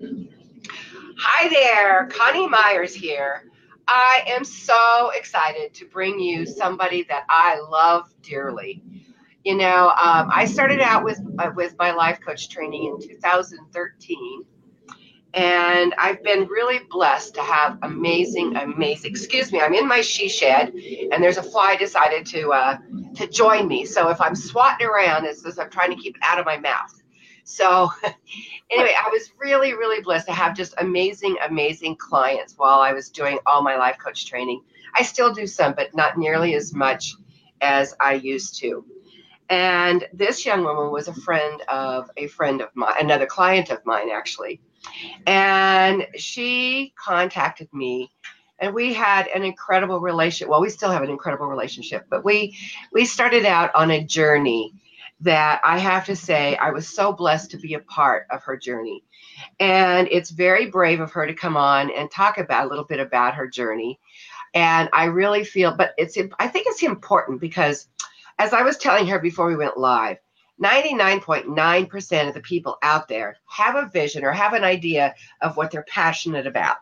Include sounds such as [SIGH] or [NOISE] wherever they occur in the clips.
Hi there, Connie Myers here. I am so excited to bring you somebody that I love dearly. You know, um, I started out with uh, with my life coach training in 2013, and I've been really blessed to have amazing, amazing. Excuse me, I'm in my she shed, and there's a fly decided to uh, to join me. So if I'm swatting around, it's because I'm trying to keep it out of my mouth. So [LAUGHS] anyway, I was really, really blessed to have just amazing, amazing clients while I was doing all my life coach training. I still do some, but not nearly as much as I used to. And this young woman was a friend of a friend of mine, another client of mine, actually. And she contacted me and we had an incredible relationship. Well, we still have an incredible relationship, but we we started out on a journey that I have to say I was so blessed to be a part of her journey. And it's very brave of her to come on and talk about a little bit about her journey. And I really feel, but it's, I think it's important because as I was telling her before we went live, 99.9% of the people out there have a vision or have an idea of what they're passionate about,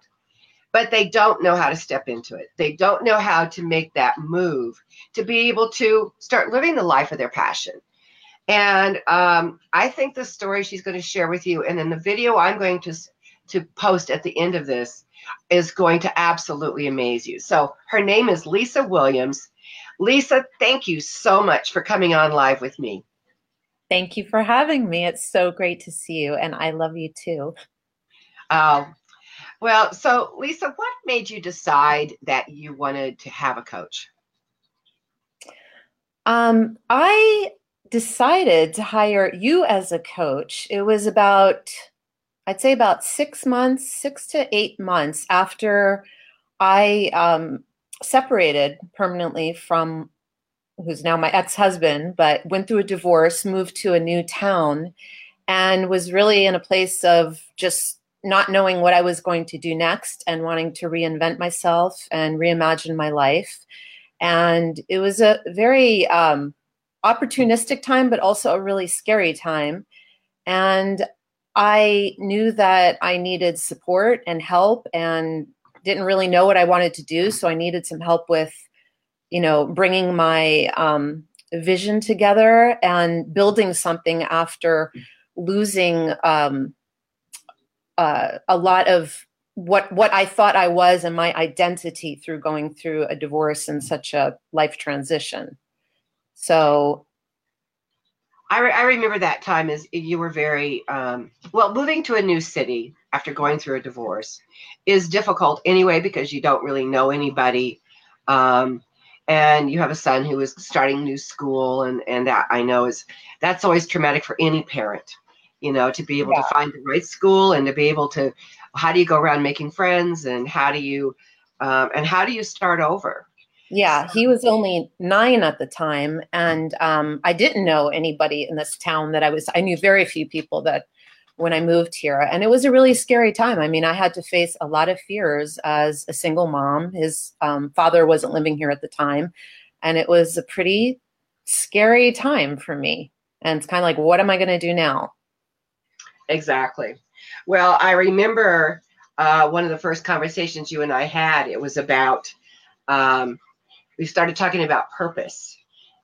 but they don't know how to step into it. They don't know how to make that move to be able to start living the life of their passion. And um, I think the story she's going to share with you, and then the video I'm going to to post at the end of this, is going to absolutely amaze you. So her name is Lisa Williams. Lisa, thank you so much for coming on live with me. Thank you for having me. It's so great to see you, and I love you too. Oh, well, so Lisa, what made you decide that you wanted to have a coach? Um, I decided to hire you as a coach, it was about, I'd say about six months, six to eight months after I um, separated permanently from who's now my ex husband, but went through a divorce, moved to a new town, and was really in a place of just not knowing what I was going to do next and wanting to reinvent myself and reimagine my life. And it was a very um, opportunistic time, but also a really scary time. And I knew that I needed support and help and didn't really know what I wanted to do. So I needed some help with, you know, bringing my um, vision together and building something after losing um, uh, a lot of what what I thought I was and my identity through going through a divorce and such a life transition. So I, re- I remember that time as you were very um, well moving to a new city after going through a divorce is difficult anyway because you don't really know anybody um, and you have a son who is starting new school and and that i know is that's always traumatic for any parent you know to be able yeah. to find the right school and to be able to how do you go around making friends and how do you um, and how do you start over yeah, he was only nine at the time, and um, I didn't know anybody in this town that I was. I knew very few people that when I moved here, and it was a really scary time. I mean, I had to face a lot of fears as a single mom. His um, father wasn't living here at the time, and it was a pretty scary time for me. And it's kind of like, what am I going to do now? Exactly. Well, I remember uh, one of the first conversations you and I had. It was about. Um, we started talking about purpose.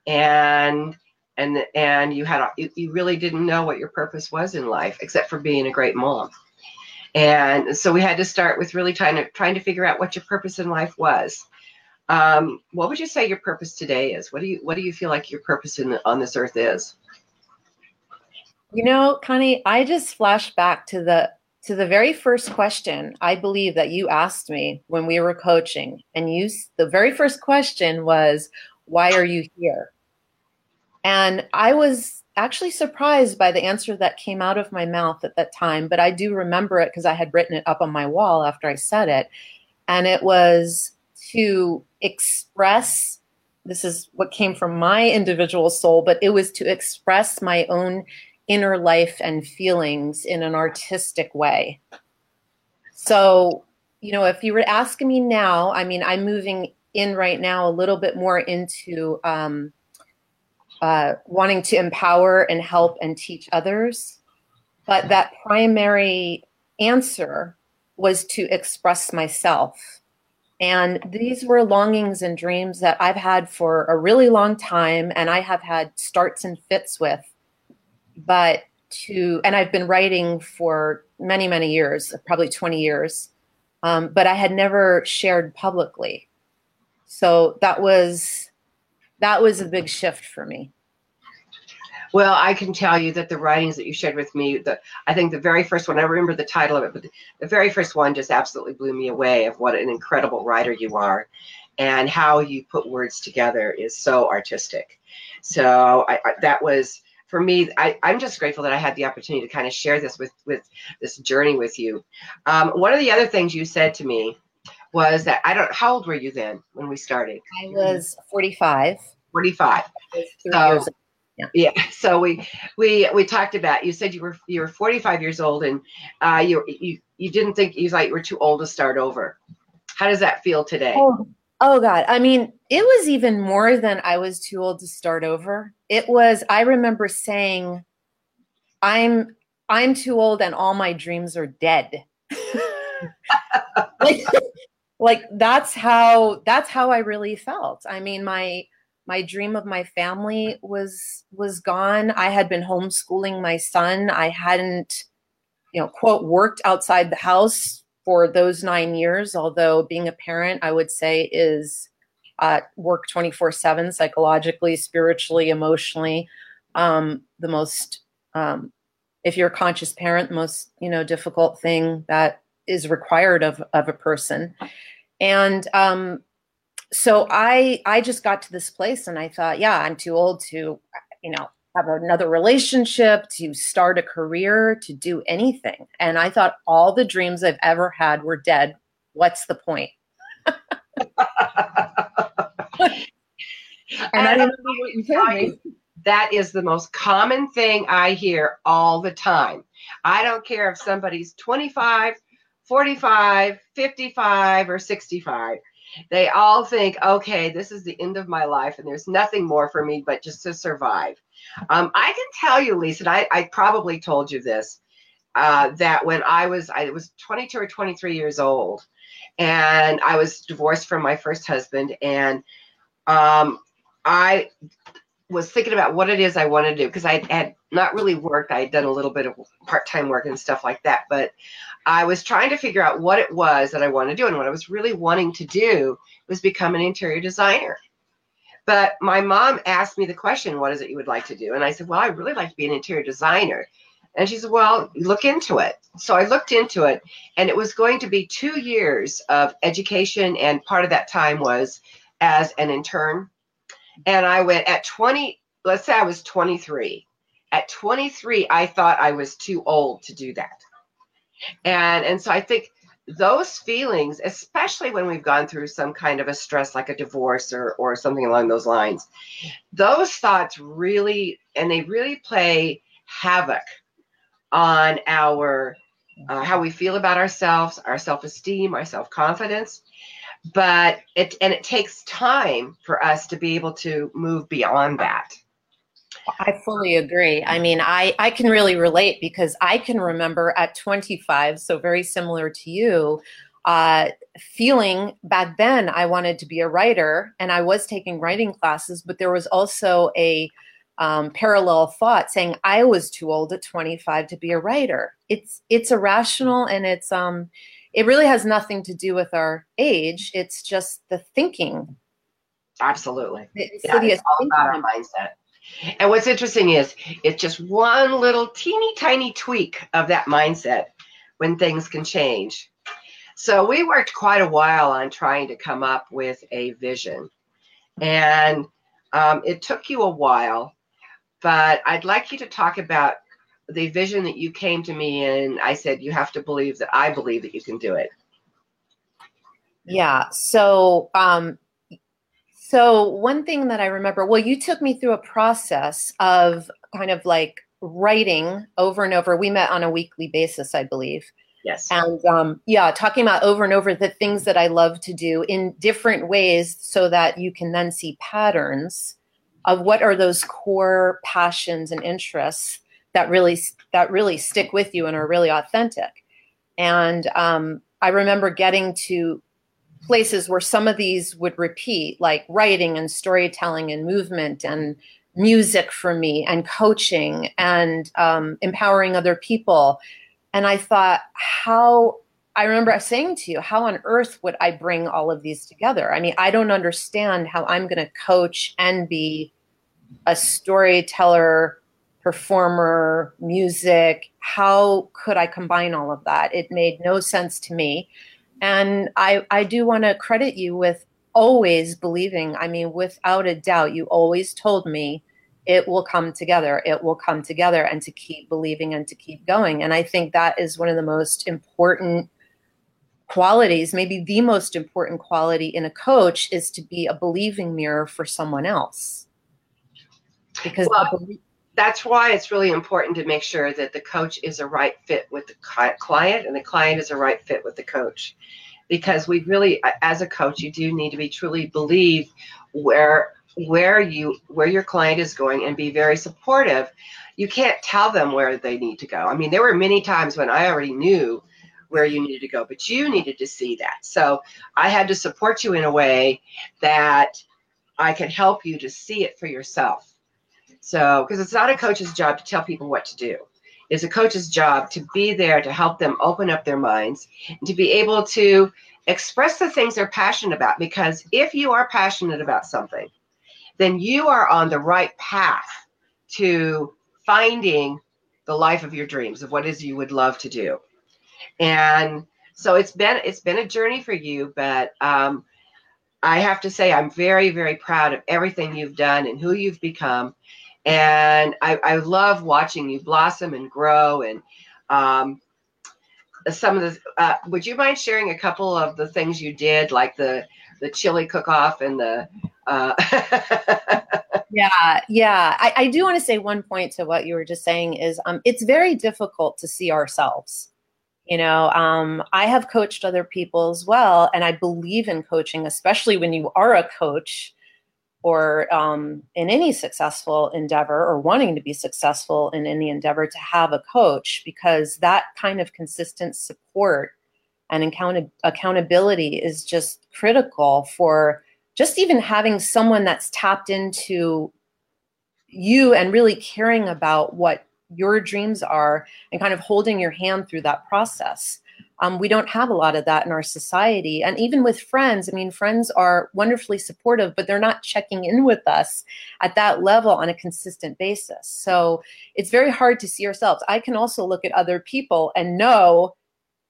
And and and you had a, you really didn't know what your purpose was in life except for being a great mom. And so we had to start with really trying to trying to figure out what your purpose in life was. Um, what would you say your purpose today is? What do you what do you feel like your purpose in on this earth is? You know connie i just flash back to the to the very first question I believe that you asked me when we were coaching, and you the very first question was, "Why are you here?" And I was actually surprised by the answer that came out of my mouth at that time, but I do remember it because I had written it up on my wall after I said it, and it was to express. This is what came from my individual soul, but it was to express my own inner life and feelings in an artistic way. So, you know, if you were asking me now, I mean, I'm moving in right now a little bit more into um, uh, wanting to empower and help and teach others. But that primary answer was to express myself. And these were longings and dreams that I've had for a really long time, and I have had starts and fits with. But to, and I've been writing for many, many years, probably 20 years, um, but I had never shared publicly. So that was that was a big shift for me. Well, I can tell you that the writings that you shared with me, the I think the very first one, I remember the title of it, but the, very first one just absolutely blew me away of what an incredible writer you are and how you put words together is so artistic. So I, I, that was for me. I, I'm just grateful that I had the opportunity to kind of share this with with this journey with you. Um, one of the other things you said to me was that I don't. How old were you then when we started? I was 45. 45. So, yeah. yeah. So we we we talked about. You said you were you were 45 years old, and uh, you you you didn't think you thought you were too old to start over. How does that feel today? Oh, oh God. I mean, it was even more than I was too old to start over. It was. I remember saying, "I'm I'm too old, and all my dreams are dead." [LAUGHS] like, like that's how that's how I really felt. I mean, my my dream of my family was was gone. I had been homeschooling my son. I hadn't, you know, quote worked outside the house for those nine years. Although being a parent, I would say is uh, work twenty four seven, psychologically, spiritually, emotionally. Um, the most, um, if you're a conscious parent, most you know difficult thing that is required of of a person and um, so I I just got to this place and I thought, yeah, I'm too old to, you know, have another relationship, to start a career, to do anything. And I thought all the dreams I've ever had were dead. What's the point? [LAUGHS] and I remember what you told me. [LAUGHS] That is the most common thing I hear all the time. I don't care if somebody's 25, 45, 55, or 65. They all think, okay, this is the end of my life and there's nothing more for me but just to survive. Um, I can tell you, Lisa, I, I probably told you this, uh, that when I was, I was 22 or 23 years old and I was divorced from my first husband and um, I was thinking about what it is I wanted to do because I had not really worked. I had done a little bit of part time work and stuff like that, but I was trying to figure out what it was that I wanted to do. And what I was really wanting to do was become an interior designer. But my mom asked me the question, What is it you would like to do? And I said, Well, I really like to be an interior designer. And she said, Well, look into it. So I looked into it, and it was going to be two years of education. And part of that time was as an intern and I went at 20, let's say I was 23. At 23, I thought I was too old to do that. And and so I think those feelings, especially when we've gone through some kind of a stress like a divorce or or something along those lines, those thoughts really and they really play havoc on our uh, how we feel about ourselves, our self-esteem, our self-confidence. But it and it takes time for us to be able to move beyond that I fully agree. I mean, I, I can really relate because I can remember at 25, so very similar to you, uh, feeling back then I wanted to be a writer and I was taking writing classes, but there was also a um, parallel thought saying I was too old at 25 to be a writer. It's it's irrational and it's um it really has nothing to do with our age. It's just the thinking. Absolutely. It's yeah, it's all about our mindset. And what's interesting is it's just one little teeny tiny tweak of that mindset when things can change. So we worked quite a while on trying to come up with a vision. And um, it took you a while, but I'd like you to talk about the vision that you came to me and I said, you have to believe that I believe that you can do it. Yeah. So, um, so one thing that I remember, well, you took me through a process of kind of like writing over and over. We met on a weekly basis, I believe. Yes. And um, yeah, talking about over and over the things that I love to do in different ways so that you can then see patterns of what are those core passions and interests that really that really stick with you and are really authentic And um, I remember getting to places where some of these would repeat, like writing and storytelling and movement and music for me and coaching and um, empowering other people. And I thought, how I remember saying to you, how on earth would I bring all of these together? I mean, I don't understand how I'm going to coach and be a storyteller, performer, music. How could I combine all of that? It made no sense to me. And I, I do want to credit you with always believing. I mean, without a doubt, you always told me it will come together. It will come together, and to keep believing and to keep going. And I think that is one of the most important qualities, maybe the most important quality in a coach, is to be a believing mirror for someone else. Because well, that's why it's really important to make sure that the coach is a right fit with the client and the client is a right fit with the coach. Because we really, as a coach, you do need to be truly believe where where you where your client is going and be very supportive you can't tell them where they need to go i mean there were many times when i already knew where you needed to go, but you needed to see that. So I had to support you in a way that I could help you to see it for yourself. So, because it's not a coach's job to tell people what to do. It's a coach's job to be there to help them open up their minds and to be able to express the things they're passionate about. Because if you are passionate about something, then you are on the right path to finding the life of your dreams of what is you would love to do and so it's been it's been a journey for you but um, i have to say i'm very very proud of everything you've done and who you've become and i, I love watching you blossom and grow and um, some of the uh, would you mind sharing a couple of the things you did like the the chili cook off and the uh... [LAUGHS] yeah yeah. I, I do want to say one point to what you were just saying is um, it's very difficult to see ourselves. You know um, i have coached other people as well and i believe in coaching especially when you are a coach or um, in any successful endeavor or wanting to be successful in any endeavor to have a coach because that kind of consistent support and account- accountability is just critical for just even having someone that's tapped into you and really caring about what your dreams are and kind of holding your hand through that process. Um, we don't have a lot of that in our society. And even with friends, I mean, friends are wonderfully supportive, but they're not checking in with us at that level on a consistent basis. So it's very hard to see ourselves. I can also look at other people and know,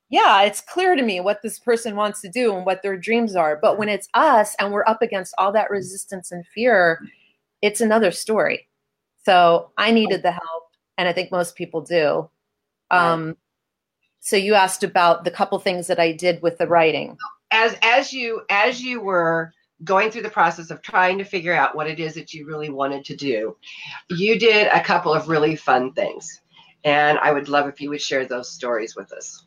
yeah, it's clear to me what this person wants to do and what their dreams are. But when it's us and we're up against all that resistance and fear, it's another story. So I needed the help and I think most people do. Um, So you asked about the couple things that I did with the writing. As as you as you were going through the process of trying to figure out what it is that you really wanted to do, you did a couple of really fun things, and I would love if you would share those stories with us.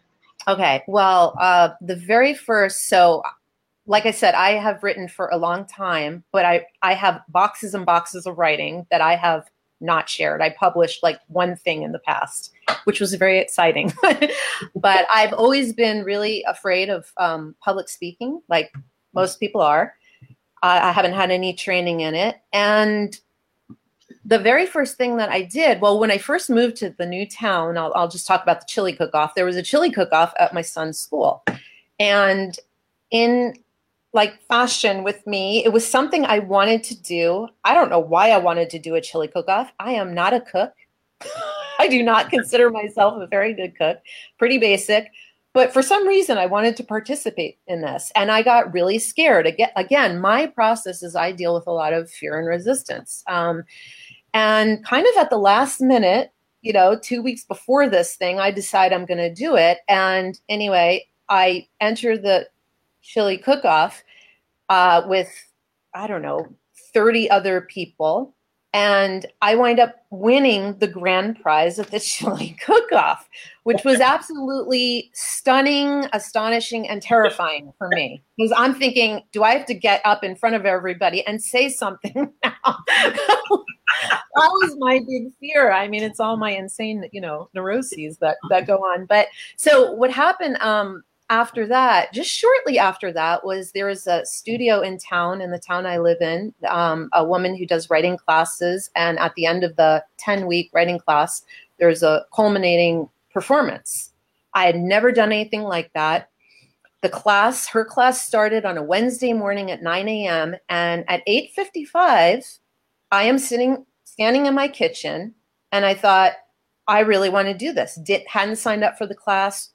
Okay. Well, uh, the very first, so like I said, I have written for a long time, but I I have boxes and boxes of writing that I have not shared. I published like one thing in the past, which was very exciting. [LAUGHS] but I've always been really afraid of um, public speaking, like most people are. I haven't had any training in it. And the very first thing that I did, well, when I first moved to the new town, I'll, I'll just talk about the chili cook off. There was a chili cook off at my son's school. And in like fashion with me. It was something I wanted to do. I don't know why I wanted to do a chili cook off. I am not a cook. [LAUGHS] I do not consider myself a very good cook, pretty basic. But for some reason, I wanted to participate in this. And I got really scared. Again, my process is I deal with a lot of fear and resistance. Um, and kind of at the last minute, you know, two weeks before this thing, I decide I'm going to do it. And anyway, I enter the chili cook off uh, with, I don't know, 30 other people. And I wind up winning the grand prize at the [LAUGHS] chili cook off, which was absolutely stunning, astonishing, and terrifying for me. Because I'm thinking, do I have to get up in front of everybody and say something [LAUGHS] now? was my big fear. I mean, it's all my insane, you know, neuroses that that go on. But so what happened um, after that, just shortly after that, was there was a studio in town, in the town I live in, um, a woman who does writing classes, and at the end of the ten week writing class, there's a culminating performance. I had never done anything like that the class her class started on a wednesday morning at 9 a.m and at 8.55 i am sitting standing in my kitchen and i thought i really want to do this Did, hadn't signed up for the class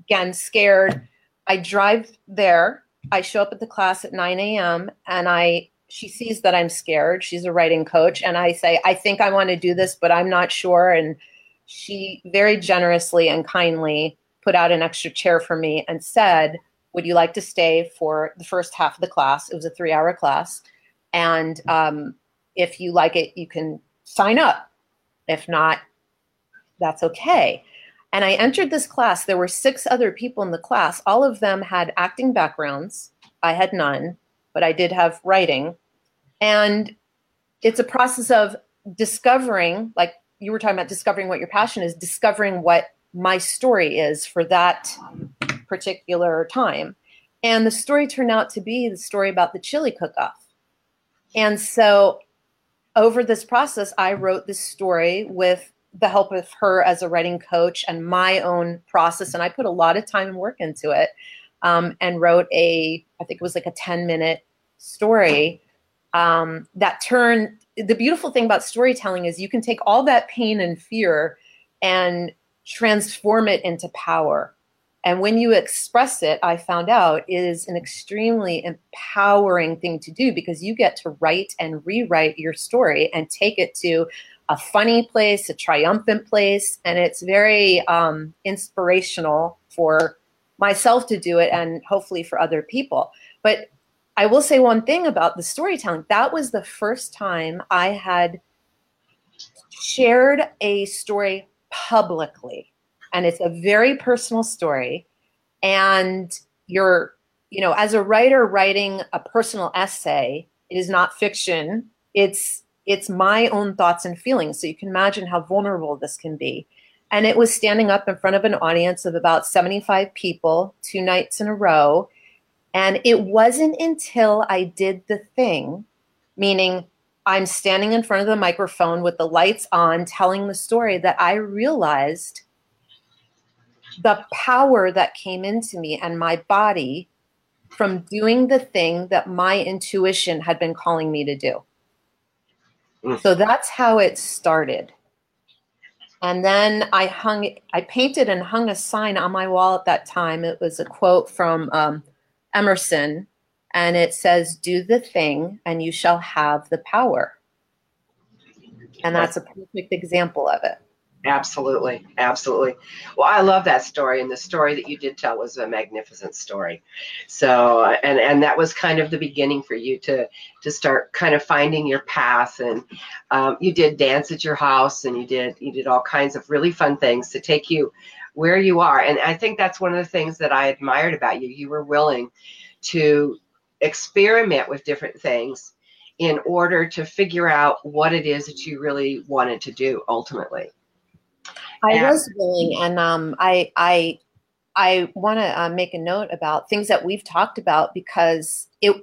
again scared i drive there i show up at the class at 9 a.m and i she sees that i'm scared she's a writing coach and i say i think i want to do this but i'm not sure and she very generously and kindly put out an extra chair for me and said would you like to stay for the first half of the class? It was a three hour class. And um, if you like it, you can sign up. If not, that's okay. And I entered this class. There were six other people in the class. All of them had acting backgrounds. I had none, but I did have writing. And it's a process of discovering, like you were talking about discovering what your passion is, discovering what my story is for that particular time. And the story turned out to be the story about the chili cook off. And so over this process, I wrote this story with the help of her as a writing coach and my own process. And I put a lot of time and work into it um, and wrote a, I think it was like a 10 minute story um, that turned. The beautiful thing about storytelling is you can take all that pain and fear and transform it into power. And when you express it, I found out is an extremely empowering thing to do because you get to write and rewrite your story and take it to a funny place, a triumphant place. And it's very um, inspirational for myself to do it and hopefully for other people. But I will say one thing about the storytelling that was the first time I had shared a story publicly and it's a very personal story. And you're you know as a writer writing a personal essay it is not fiction. It's it's my own thoughts and feelings. So you can imagine how vulnerable this can be. And it was standing up in front of an audience of about 75 people two nights in a row. And it wasn't until i did the thing meaning i'm standing in front of the microphone with the lights on telling the story that i realized the power that came into me and my body from doing the thing that my intuition had been calling me to do. Mm. So that's how it started. And then I hung, I painted and hung a sign on my wall at that time. It was a quote from um, Emerson, and it says, Do the thing, and you shall have the power. And that's a perfect example of it. Absolutely, absolutely. Well, I love that story, and the story that you did tell was a magnificent story. So, and and that was kind of the beginning for you to to start kind of finding your path. And um, you did dance at your house, and you did you did all kinds of really fun things to take you where you are. And I think that's one of the things that I admired about you. You were willing to experiment with different things in order to figure out what it is that you really wanted to do ultimately. I and, was willing, and um, I I I want to uh, make a note about things that we've talked about because it.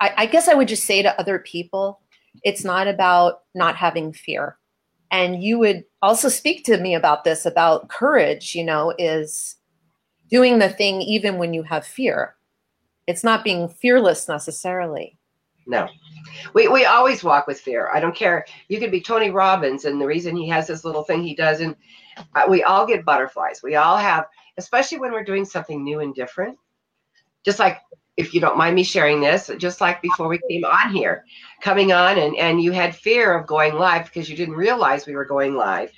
I, I guess I would just say to other people, it's not about not having fear, and you would also speak to me about this about courage. You know, is doing the thing even when you have fear. It's not being fearless necessarily. No. We, we always walk with fear. I don't care. You could be Tony Robbins, and the reason he has this little thing he does, and uh, we all get butterflies. We all have, especially when we're doing something new and different. Just like, if you don't mind me sharing this, just like before we came on here, coming on, and, and you had fear of going live because you didn't realize we were going live.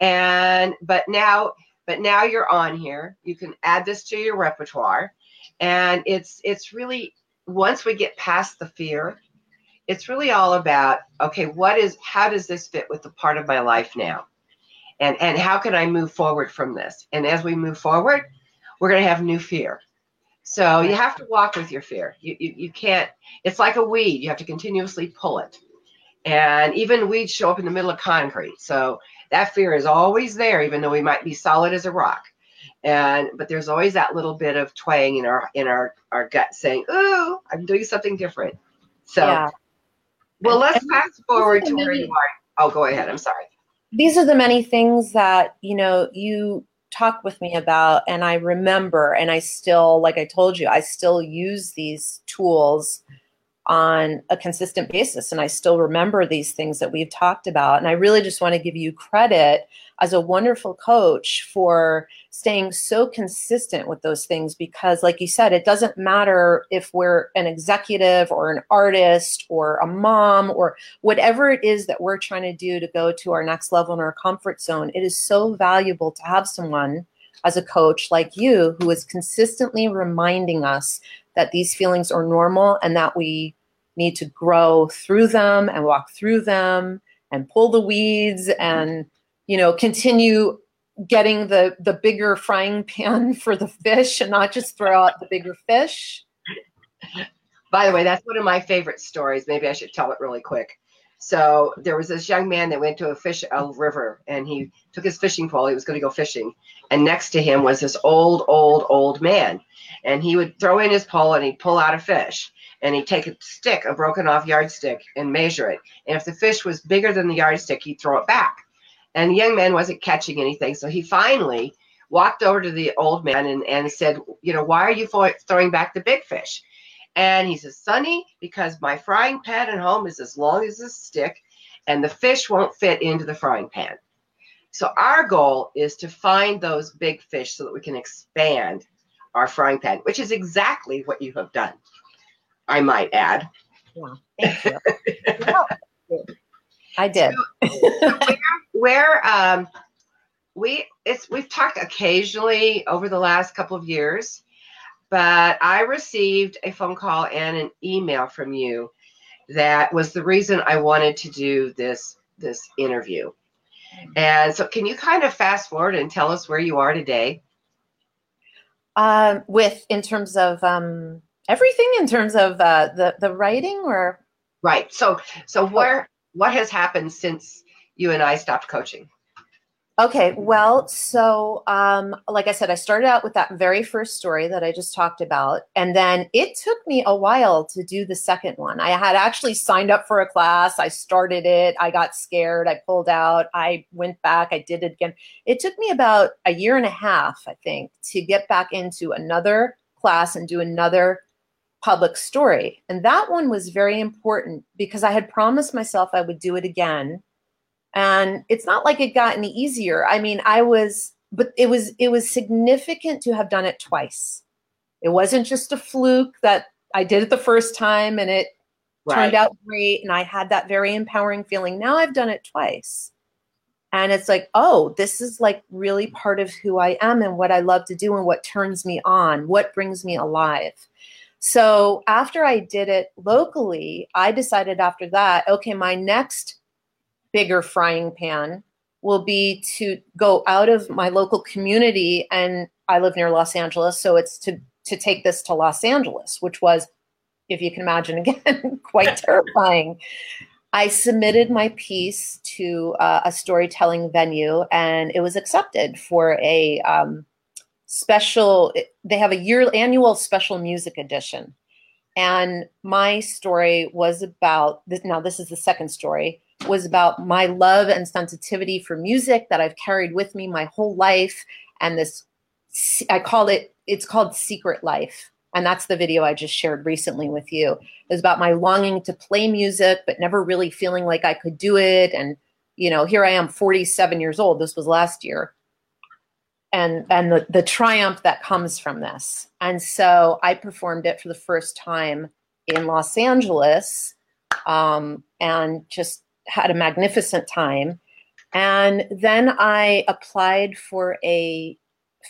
And, but now, but now you're on here. You can add this to your repertoire. And it's, it's really, once we get past the fear, it's really all about okay what is how does this fit with the part of my life now? And and how can i move forward from this? And as we move forward we're going to have new fear. So you have to walk with your fear. You, you you can't it's like a weed. You have to continuously pull it. And even weeds show up in the middle of concrete. So that fear is always there, even though we might be solid as a rock. And but there's always that little bit of twang in our in our, our gut saying, Ooh, I'm doing something different. So yeah. well let's and fast forward to where you are. Oh, go ahead. I'm sorry. These are the many things that, you know, you talk with me about and I remember and I still like I told you I still use these tools on a consistent basis. And I still remember these things that we've talked about. And I really just want to give you credit as a wonderful coach for staying so consistent with those things because like you said it doesn't matter if we're an executive or an artist or a mom or whatever it is that we're trying to do to go to our next level in our comfort zone it is so valuable to have someone as a coach like you who is consistently reminding us that these feelings are normal and that we need to grow through them and walk through them and pull the weeds and you know continue getting the the bigger frying pan [LAUGHS] for the fish and not just throw out the bigger fish. By the way that's one of my favorite stories. Maybe i should tell it really quick so there was this young man that went to a fish a river and he took his fishing pole he was going to go fishing and next to him was this old old old man and he would throw in his pole and he'd pull out a fish and he'd take a stick, a broken off yardstick, and measure it. And if the fish was bigger than the yardstick, he'd throw it back. And the young man wasn't catching anything, so he finally walked over to the old man and, and said, You know, why are you throwing back the big fish? And he says, Sonny, because my frying pan at home is as long as a stick, and the fish won't fit into the frying pan. So our goal is to find those big fish so that we can expand our frying pan, which is exactly what you have done. I might add. Yeah, thank you. [LAUGHS] I did. so, where, where um, we it's we've talked occasionally over the last couple of years, but I received a phone call and an email from you that was the reason I wanted to do this this interview. And so, can you kind of fast forward and tell us where you are today? Um, with in terms of um, everything, in terms of uh, the the writing, or right. So, so where what has happened since you and I stopped coaching? Okay, well, so um, like I said, I started out with that very first story that I just talked about. And then it took me a while to do the second one. I had actually signed up for a class, I started it, I got scared, I pulled out, I went back, I did it again. It took me about a year and a half, I think, to get back into another class and do another public story. And that one was very important because I had promised myself I would do it again and it's not like it got any easier. I mean i was but it was it was significant to have done it twice. It wasn't just a fluke that i did it the first time and it right. turned out great and i had that very empowering feeling. Now i've done it twice. And it's like oh this is like really part of who i am and what i love to do and what turns me on what brings me alive. So after i did it locally i decided after that okay my next bigger frying pan will be to go out of my local community and I live near Los Angeles, so it's to to take this to Los Angeles, which was, if you can imagine [LAUGHS] again, quite [LAUGHS] terrifying. I submitted my piece to uh, a storytelling venue, and it was accepted for a um, special. They have a year annual special music edition, and my story was about this. Now, this is the second story was about my love and sensitivity for music that I've carried with me my whole life. And this, I call it, it's called Secret Life. And that's the video I just shared recently with you. It was about my longing to play music, but never really feeling like I could do it. And, you know, here I am, 47 years old. This was last year. And, and the, the triumph that comes from this. And so I performed it for the first time in Los Angeles um, and just had a magnificent time. And then I applied for a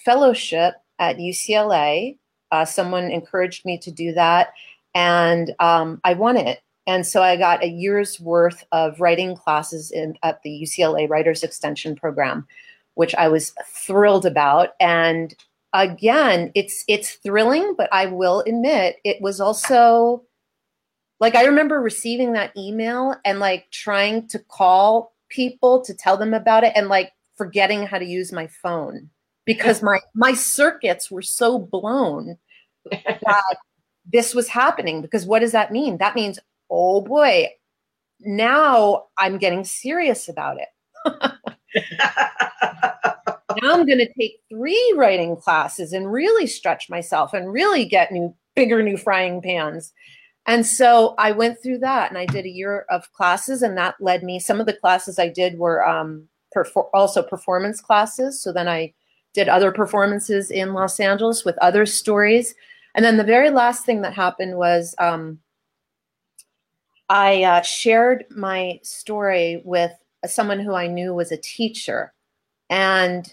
fellowship at UCLA. Uh, someone encouraged me to do that, and um, I won it. And so I got a year's worth of writing classes in, at the UCLA Writers Extension Program, which I was thrilled about. And again, it's it's thrilling, but I will admit it was also like I remember receiving that email and like trying to call people to tell them about it and like forgetting how to use my phone because my my circuits were so blown [LAUGHS] that this was happening because what does that mean? That means oh boy now i'm getting serious about it. [LAUGHS] Now i'm going to take three writing classes and really stretch myself and really get new bigger new frying pans and so i went through that and i did a year of classes and that led me some of the classes i did were um, perfor- also performance classes. So then i did other performances in los angeles with other stories. And then the very last thing that happened was um, I uh, shared my story with someone who I knew was a teacher, and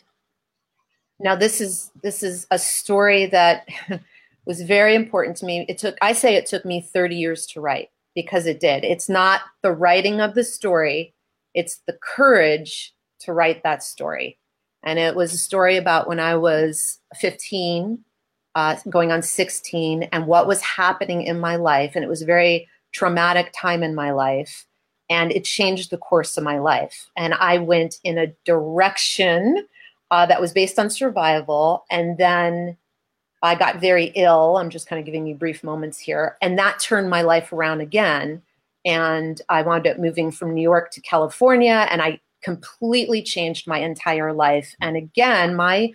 now this is this is a story that [LAUGHS] was very important to me. It took I say it took me 30 years to write because it did. It's not the writing of the story; it's the courage to write that story. And it was a story about when I was 15 uh, going on 16 and what was happening in my life. And it was a very traumatic time in my life. And it changed the course of my life. And I went in a direction uh, that was based on survival. And then I got very ill. I'm just kind of giving you brief moments here. And that turned my life around again. And I wound up moving from New York to California. And I completely changed my entire life. And again, my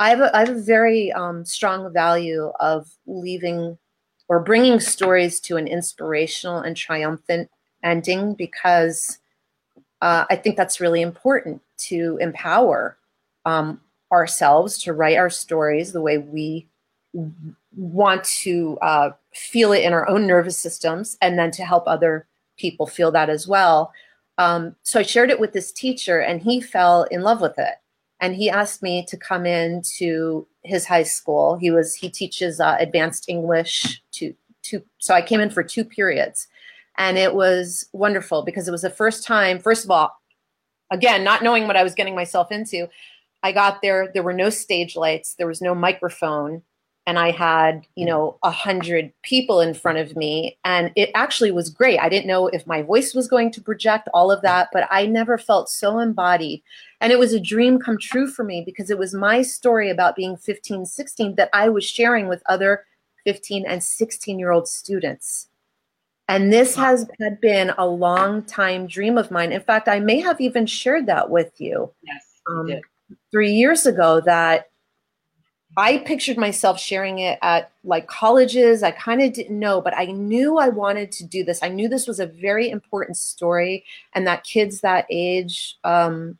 I have a, I have a very um, strong value of leaving or bringing stories to an inspirational and triumphant ending because uh, I think that's really important to empower um, ourselves to write our stories the way we want to uh, feel it in our own nervous systems and then to help other people feel that as well. Um, so I shared it with this teacher and he fell in love with it and he asked me to come in to his high school. He was he teaches uh, advanced English to two. So I came in for two periods, and it was wonderful because it was the first time. First of all, again, not knowing what I was getting myself into, I got there. There were no stage lights. There was no microphone and I had, you know, a hundred people in front of me. And it actually was great. I didn't know if my voice was going to project all of that, but I never felt so embodied. And it was a dream come true for me because it was my story about being 15, 16 that I was sharing with other 15 and 16 year old students. And this has had been a long time dream of mine. In fact, I may have even shared that with you. Yes. Um, three years ago that I pictured myself sharing it at like colleges. I kind of didn't know, but I knew I wanted to do this. I knew this was a very important story and that kids that age um,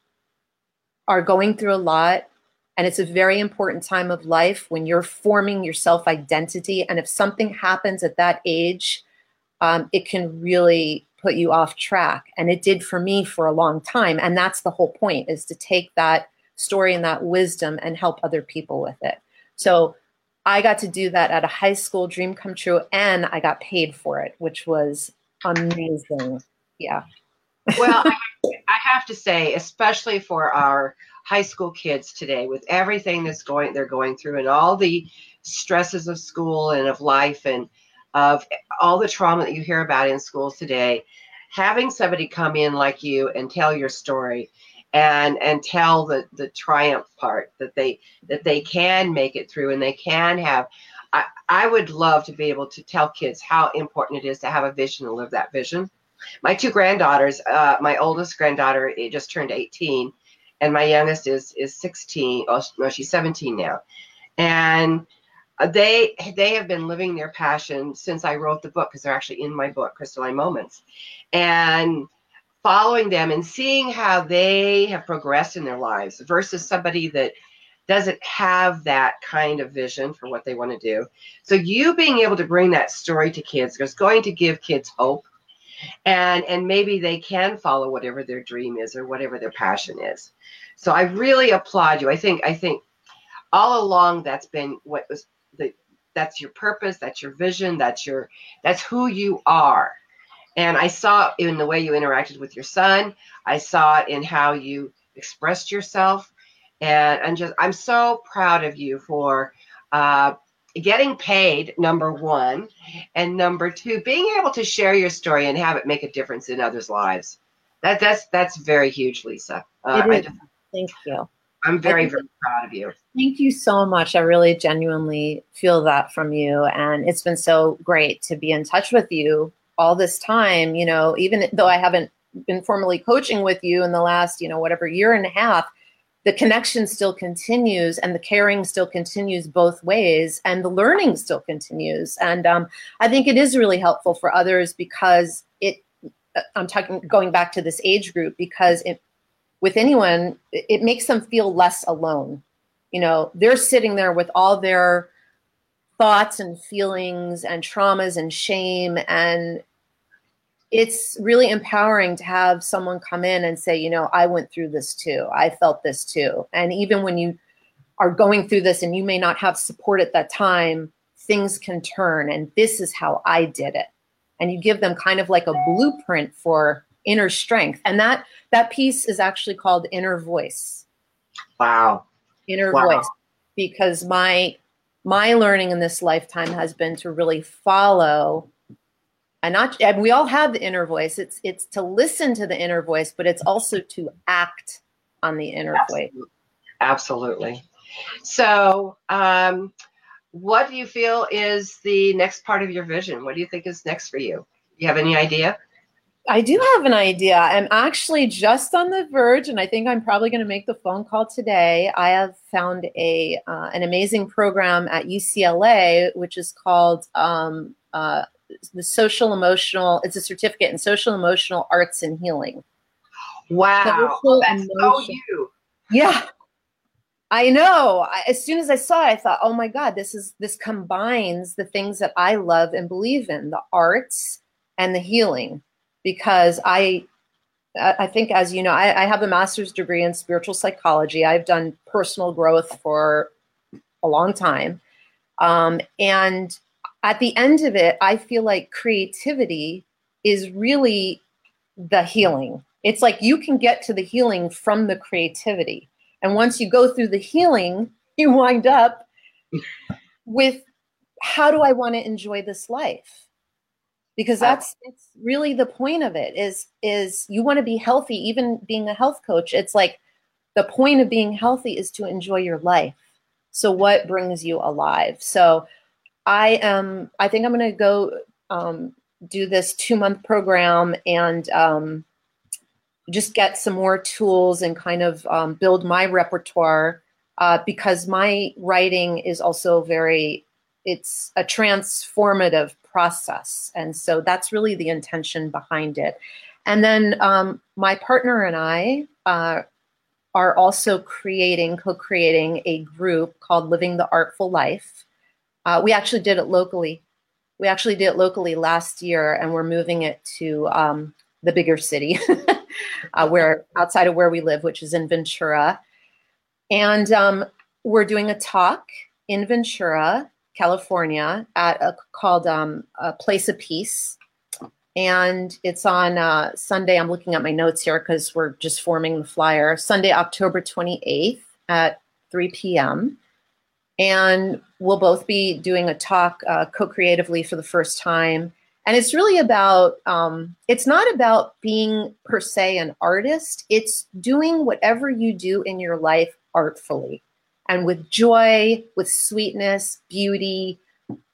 are going through a lot. And it's a very important time of life when you're forming your self identity. And if something happens at that age, um, it can really put you off track. And it did for me for a long time. And that's the whole point is to take that story and that wisdom and help other people with it. So I got to do that at a high school dream come true and I got paid for it, which was amazing. Yeah. well, [LAUGHS] I, I have to say, especially for our high school kids today, with everything that's going they're going through and all the stresses of school and of life and of all the trauma that you hear about in schools today, having somebody come in like you and tell your story and and tell the the triumph part that they that they can make it through and they can have I, I would love to be able to tell kids how important it is to have a vision and live that vision. My two granddaughters uh, my oldest granddaughter just turned 18 and my youngest is is 16 oh no she's 17 now. And they they have been living their passion since I wrote the book because they're actually in my book Crystalline Moments. And following them and seeing how they have progressed in their lives versus somebody that doesn't have that kind of vision for what they want to do. So you being able to bring that story to kids is going to give kids hope and and maybe they can follow whatever their dream is or whatever their passion is. So I really applaud you. I think I think all along that's been what was the that's your purpose, that's your vision, that's your that's who you are. And I saw in the way you interacted with your son. I saw it in how you expressed yourself. And I'm just, I'm so proud of you for uh, getting paid number one. And number two being able to share your story and have it make a difference in others lives. That that's that's very huge lisa. Uh, just, thank you. I'm very very proud of you. Thank you so much. I really genuinely feel that from you. And it's been so great to be in touch with you all this time you know even though i haven't been formally coaching with you in the last you know whatever year and a half the connection still continues and the caring still continues both ways and the learning still continues. And um, i think it is really helpful for others because it uh, i'm talking going back to this age group because it with anyone it makes them feel less alone. You know they're sitting there with all their thoughts and feelings and traumas and shame and it's really empowering to have someone come in and say, you know, I went through this too. I felt this too. And even when you are going through this and you may not have support at that time, things can turn. And this is how I did it. And you give them kind of like a blueprint for inner strength. And that that piece is actually called inner voice. Wow. Inner wow. voice. Because my my learning in this lifetime has been to really follow and not and we all have the inner voice. It's it's to listen to the inner voice but it's also to act on the inner absolutely. voice. absolutely. So um, what do you feel is the next part of your vision? What do you think is next for you? Do you have any idea I do have an idea. I'm actually just on the verge, and I think I'm probably going to make the phone call today. I have found a uh, an amazing program at UCLA, which is called um, uh, the social emotional it's a certificate in social emotional arts and healing. Wow social that's so you. Yeah. I know. As soon as i saw it i thought oh my god this is this combines the things that i love and believe in the arts and the healing because i i think as you know i, I have a master's degree in spiritual psychology i've done personal growth for a long time um, and at the end of it, I feel like creativity is really the healing. It's like you can get to the healing from the creativity. And once you go through the healing, [LAUGHS] you wind up with how do I want to enjoy this life? Because that's it's really the point of it is is you want to be healthy even being a health coach. It's like the point of being healthy is to enjoy your life. So what brings you alive? So I am. I think I'm going to go um, do this two month program and um, just get some more tools and kind of um, build my repertoire uh, because my writing is also very. It's a transformative process, and so that's really the intention behind it. And then um, my partner and I. Uh, are also creating, co creating a group called Living the Artful Life. Uh, we actually did it locally. We actually did it locally last year, and we're moving it to um, the bigger city, [LAUGHS] uh, where outside of where we live, which is in Ventura. And um, we're doing a talk in Ventura, California, at a, called um, a Place of Peace, and it's on uh, Sunday. I'm looking at my notes here because we're just forming the flyer. Sunday, October 28th at 3 p.m and we'll both be doing a talk uh, co-creatively for the first time. And it's really about um, it's not about being per se an artist. It's doing whatever you do in your life artfully and with joy with sweetness beauty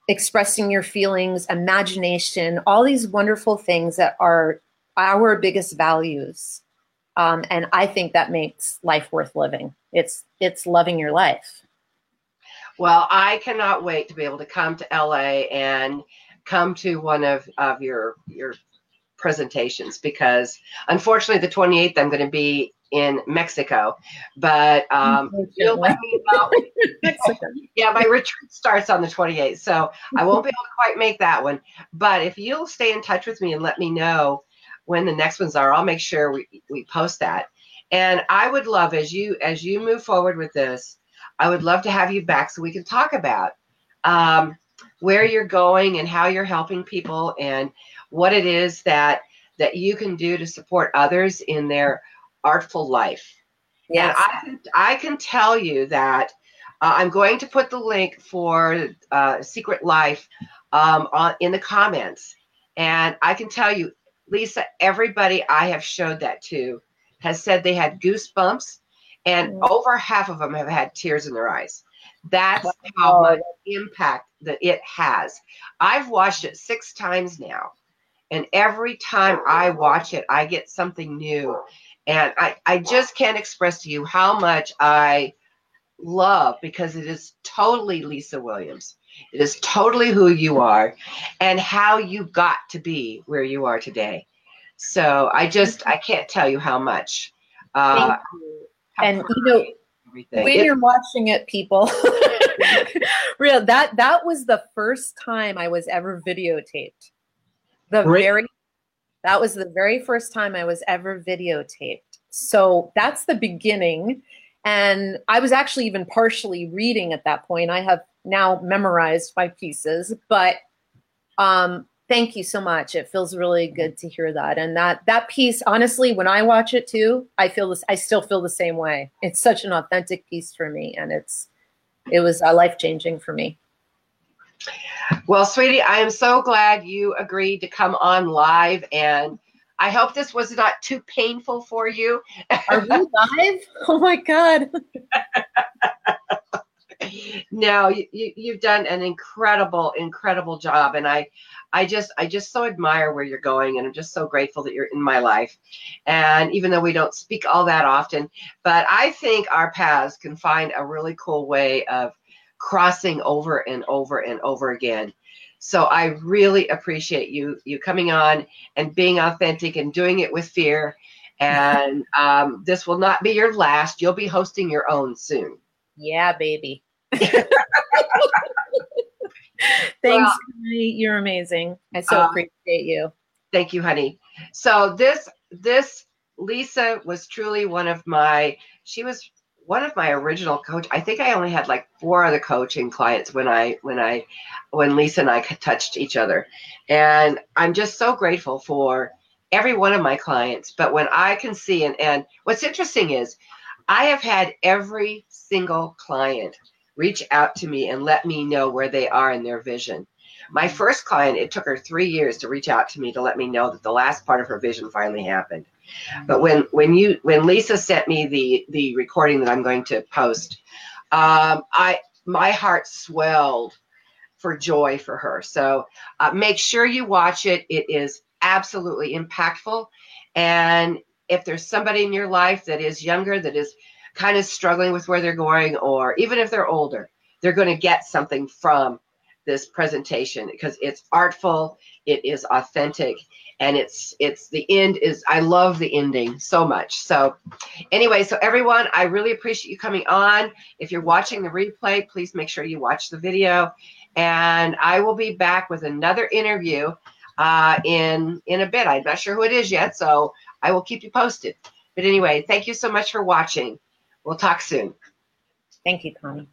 expressing your feelings imagination all these wonderful things that are our biggest values. Um, and i think that makes life worth living. It's it's loving your life. Well, I cannot wait to be able to come to LA and come to one of, of your your presentations because unfortunately the 28th I'm going to be in Mexico, but um, you'll let me know. [LAUGHS] yeah, my retreat starts on the 28th, so I won't be able to quite make that one. But if you'll stay in touch with me and let me know when the next ones are, I'll make sure we, we post that. And I would love as you as you move forward with this I would love to have you back so we can talk about um, where you're going and how you're helping people and what it is that that you can do to support others in their artful life. Yes. And I can, I can tell you that Uh, I'm going to put the link for uh, Secret Life um, on, in the comments. And I can tell you, Lisa, everybody I have showed that to has said they had goosebumps, and mm-hmm. over half of them have had tears in their eyes. That's wow. how much impact that it has. I've watched it six times now, and every time I watch it, I get something new. And I, I just can't express to you how much I love because it is totally Lisa Williams. It is totally who you are and how you got to be where you are today. So I just I can't tell you how much. Uh, you. And you know, everything. when it, you're watching it, people, [LAUGHS] real that that was the first time I was ever videotaped. The really? very that was the very first time I was ever videotaped. So that's the beginning. And I was actually even partially reading at that point. I have now memorized my pieces, but um, thank you so much. It feels really good to hear that. And that that piece, honestly, when I watch it too, I feel this. I still feel the same way. It's such an authentic piece for me, and it's it was uh, life changing for me. Well, sweetie, I am so glad you agreed to come on live and I hope this was not too painful for you. Are we [LAUGHS] live? Oh my God. no, you, you, have done an incredible, incredible job. And I, I just, I just so admire where you're going. And I'm just so grateful that you're in my life. And even though we don't speak all that often, but I think our paths can find a really cool way of crossing over and over and over again. So I really appreciate you you coming on and being authentic and doing it with fear. [LAUGHS] And um, this will not be your last. You'll be hosting your own soon. Yeah, baby. [LAUGHS] Thanks, well, you're amazing. I so uh, appreciate you. Thank you, honey. So this this Lisa was truly one of my. She was one of my original coach i think i only had like four other coaching clients when i when i when lisa and i touched each other. And i'm just so grateful for every one of my clients. But when i can see and, and what's interesting is i have had every single client reach out to me and let me know where they are in their vision. My first client it took her three years to reach out to me to let me know that the last part of her vision finally happened but when when you when Lisa sent me the the recording that I'm going to post, um, I my heart swelled for joy for her. So uh, make sure you watch it. It is absolutely impactful. And if there's somebody in your life that is younger, that is kind of struggling with where they're going, or even if they're older, they're going to get something from this presentation because it's artful, it is authentic, and it's it's the end is I love the ending so much. So anyway, so everyone, I really appreciate you coming on. If you're watching the replay, please make sure you watch the video, and I will be back with another interview uh, in in a bit. I'm not sure who it is yet, so I will keep you posted. But anyway, thank you so much for watching. We'll talk soon. Thank you, Connie.